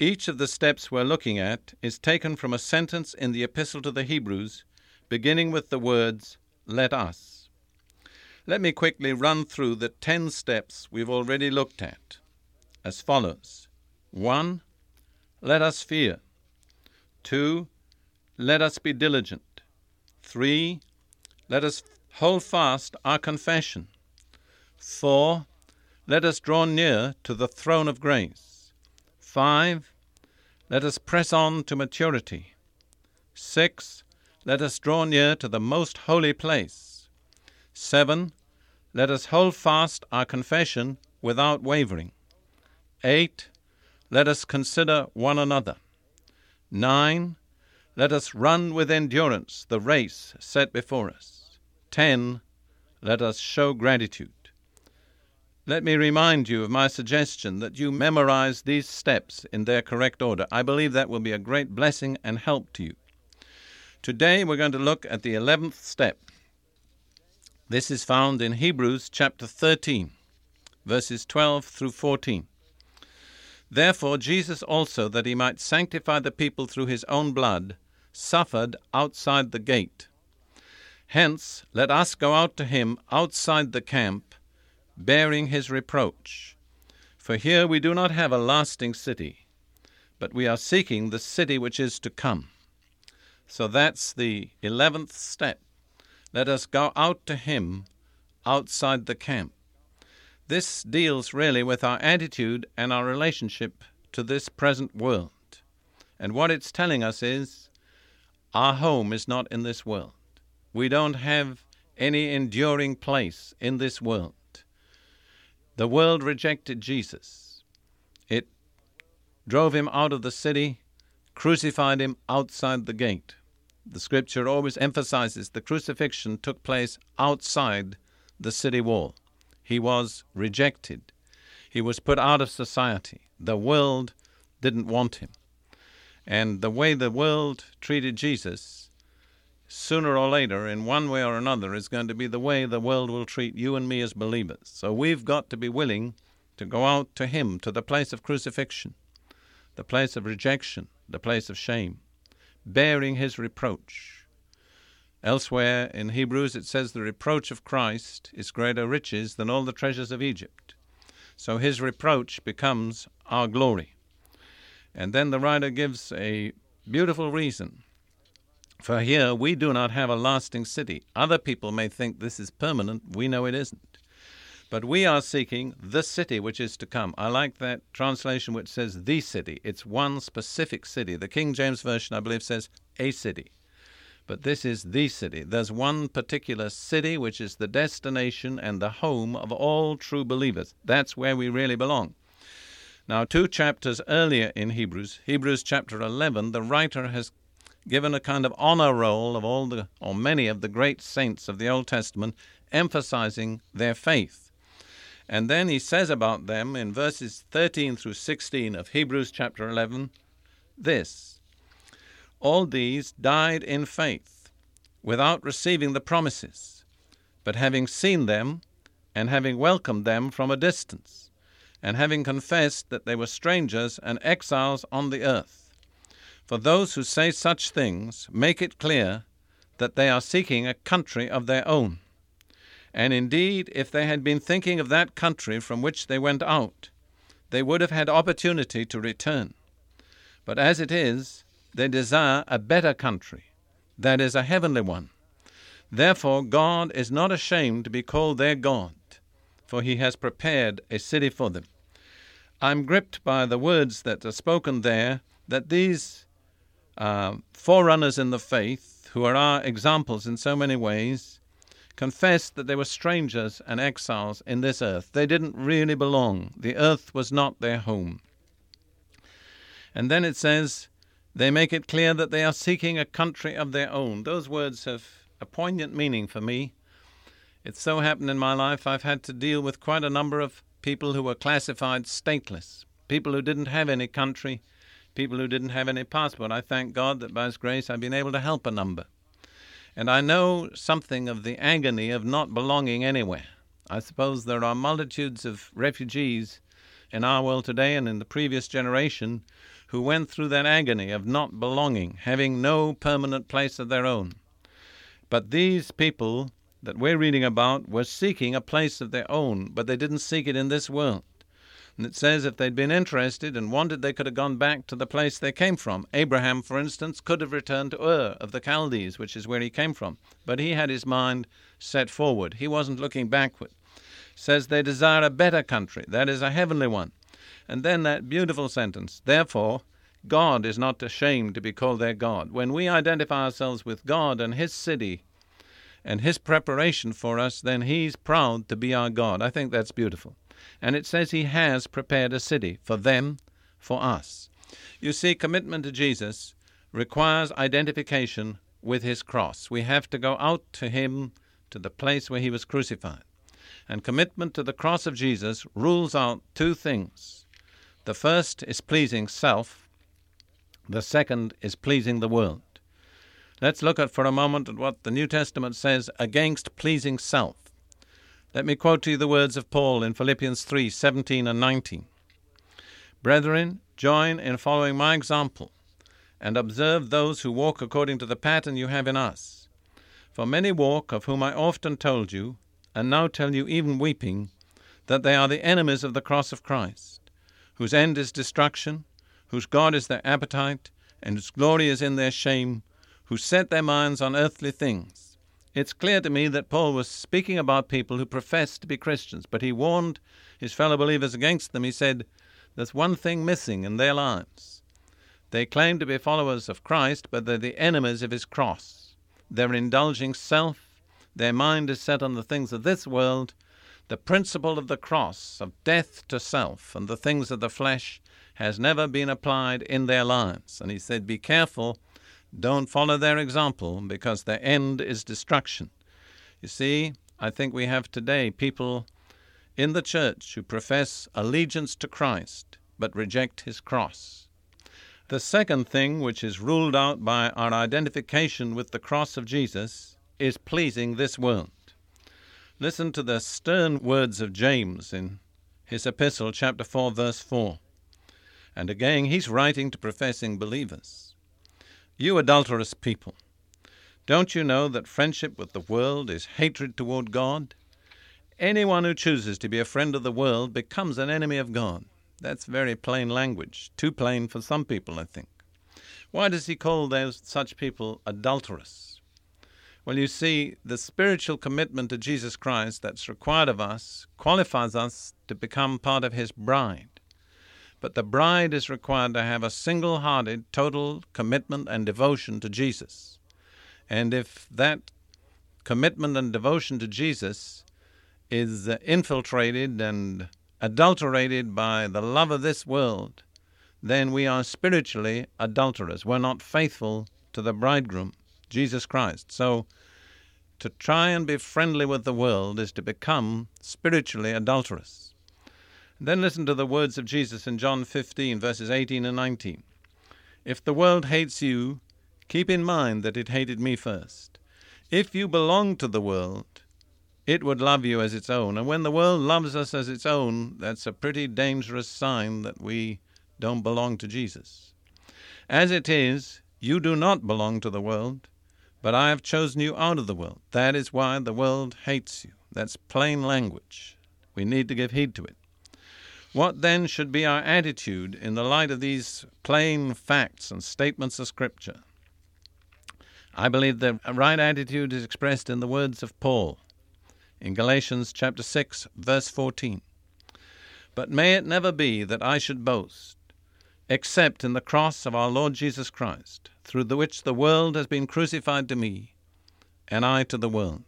Each of the steps we're looking at is taken from a sentence in the Epistle to the Hebrews, beginning with the words, Let us. Let me quickly run through the ten steps we've already looked at as follows 1. Let us fear. 2. Let us be diligent. 3. Let us hold fast our confession. 4. Let us draw near to the throne of grace. 5. Let us press on to maturity. 6. Let us draw near to the most holy place. 7. Let us hold fast our confession without wavering. 8. Let us consider one another. 9. Let us run with endurance the race set before us. 10. Let us show gratitude. Let me remind you of my suggestion that you memorize these steps in their correct order. I believe that will be a great blessing and help to you. Today we're going to look at the 11th step. This is found in Hebrews chapter 13, verses 12 through 14. Therefore, Jesus also, that he might sanctify the people through his own blood, suffered outside the gate. Hence, let us go out to him outside the camp bearing his reproach. For here we do not have a lasting city, but we are seeking the city which is to come. So that's the eleventh step. Let us go out to him outside the camp. This deals really with our attitude and our relationship to this present world. And what it's telling us is our home is not in this world. We don't have any enduring place in this world. The world rejected Jesus. It drove him out of the city, crucified him outside the gate. The scripture always emphasizes the crucifixion took place outside the city wall. He was rejected. He was put out of society. The world didn't want him. And the way the world treated Jesus sooner or later, in one way or another, is going to be the way the world will treat you and me as believers. So we've got to be willing to go out to Him, to the place of crucifixion, the place of rejection, the place of shame, bearing His reproach. Elsewhere in Hebrews it says, The reproach of Christ is greater riches than all the treasures of Egypt. So His reproach becomes our glory. And then the writer gives a beautiful reason for here we do not have a lasting city. Other people may think this is permanent. We know it isn't. But we are seeking the city which is to come. I like that translation which says the city. It's one specific city. The King James Version, I believe, says a city. But this is the city. There's one particular city which is the destination and the home of all true believers. That's where we really belong. Now, two chapters earlier in Hebrews, Hebrews chapter 11, the writer has given a kind of honor roll of all the, or many of the great saints of the Old Testament, emphasizing their faith. And then he says about them in verses 13 through 16 of Hebrews chapter 11 this All these died in faith, without receiving the promises, but having seen them, and having welcomed them from a distance, and having confessed that they were strangers and exiles on the earth. For those who say such things make it clear that they are seeking a country of their own. And indeed, if they had been thinking of that country from which they went out, they would have had opportunity to return. But as it is, they desire a better country, that is, a heavenly one. Therefore, God is not ashamed to be called their God, for he has prepared a city for them. I'm gripped by the words that are spoken there that these uh, forerunners in the faith, who are our examples in so many ways, confessed that they were strangers and exiles in this earth. They didn't really belong. The earth was not their home. And then it says, they make it clear that they are seeking a country of their own. Those words have a poignant meaning for me. It so happened in my life I've had to deal with quite a number of people who were classified stateless, people who didn't have any country, people who didn't have any passport. I thank God that by His grace I've been able to help a number. And I know something of the agony of not belonging anywhere. I suppose there are multitudes of refugees in our world today and in the previous generation who went through that agony of not belonging, having no permanent place of their own. But these people that we're reading about were seeking a place of their own, but they didn't seek it in this world. And it says if they'd been interested and wanted, they could have gone back to the place they came from. Abraham, for instance, could have returned to Ur of the Chaldees, which is where he came from. But he had his mind set forward. He wasn't looking backward. It says they desire a better country, that is, a heavenly one. And then that beautiful sentence, therefore, God is not ashamed to be called their God. When we identify ourselves with God and His city and His preparation for us, then He's proud to be our God. I think that's beautiful. And it says He has prepared a city for them, for us. You see, commitment to Jesus requires identification with His cross. We have to go out to Him, to the place where He was crucified. And commitment to the cross of Jesus rules out two things the first is pleasing self, the second is pleasing the world. Let's look at for a moment at what the New Testament says against pleasing self. Let me quote to you the words of Paul in Philippians 3 17 and 19. Brethren, join in following my example, and observe those who walk according to the pattern you have in us. For many walk, of whom I often told you, and now tell you even weeping, that they are the enemies of the cross of Christ whose end is destruction, whose God is their appetite, and whose glory is in their shame, who set their minds on earthly things. It's clear to me that Paul was speaking about people who professed to be Christians, but he warned his fellow believers against them. He said, There's one thing missing in their lives. They claim to be followers of Christ, but they're the enemies of his cross. They're indulging self, their mind is set on the things of this world, the principle of the cross, of death to self and the things of the flesh, has never been applied in their lives. And he said, Be careful, don't follow their example, because their end is destruction. You see, I think we have today people in the church who profess allegiance to Christ but reject his cross. The second thing which is ruled out by our identification with the cross of Jesus is pleasing this world. Listen to the stern words of James in his epistle, chapter 4, verse 4. And again, he's writing to professing believers. You adulterous people, don't you know that friendship with the world is hatred toward God? Anyone who chooses to be a friend of the world becomes an enemy of God. That's very plain language, too plain for some people, I think. Why does he call those such people adulterous? Well, you see, the spiritual commitment to Jesus Christ that's required of us qualifies us to become part of His bride. But the bride is required to have a single hearted, total commitment and devotion to Jesus. And if that commitment and devotion to Jesus is infiltrated and adulterated by the love of this world, then we are spiritually adulterers. We're not faithful to the bridegroom, Jesus Christ. So to try and be friendly with the world is to become spiritually adulterous. Then listen to the words of Jesus in John 15, verses 18 and 19. If the world hates you, keep in mind that it hated me first. If you belong to the world, it would love you as its own. And when the world loves us as its own, that's a pretty dangerous sign that we don't belong to Jesus. As it is, you do not belong to the world, but I have chosen you out of the world. That is why the world hates you. That's plain language. We need to give heed to it. What then should be our attitude in the light of these plain facts and statements of Scripture? I believe the right attitude is expressed in the words of Paul in Galatians chapter 6 verse 14. But may it never be that I should boast except in the cross of our Lord Jesus Christ, through the which the world has been crucified to me, and I to the world.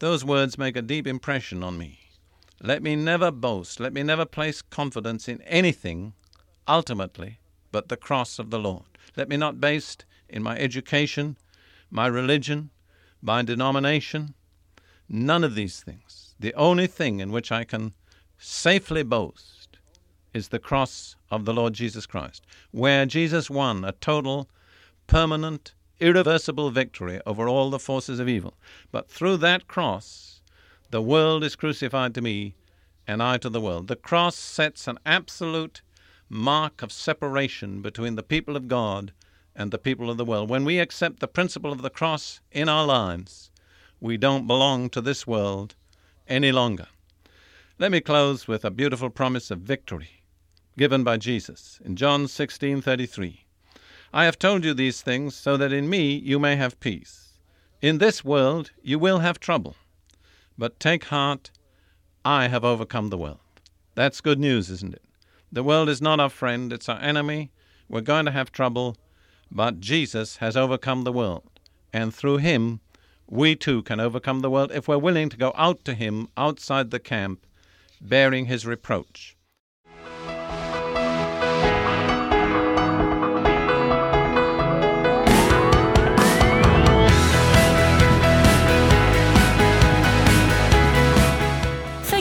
Those words make a deep impression on me. Let me never boast, let me never place confidence in anything ultimately but the cross of the Lord. Let me not boast in my education, my religion, my denomination, none of these things. The only thing in which I can safely boast is the cross of the Lord Jesus Christ, where Jesus won a total, permanent, irreversible victory over all the forces of evil. But through that cross, the world is crucified to me, and I to the world. The cross sets an absolute mark of separation between the people of God and the people of the world. When we accept the principle of the cross in our lives, we don't belong to this world any longer. Let me close with a beautiful promise of victory given by Jesus in John 16:33. I have told you these things so that in me you may have peace. In this world you will have trouble, but take heart, I have overcome the world. That's good news, isn't it? The world is not our friend, it's our enemy. We're going to have trouble, but Jesus has overcome the world. And through him, we too can overcome the world if we're willing to go out to him outside the camp, bearing his reproach.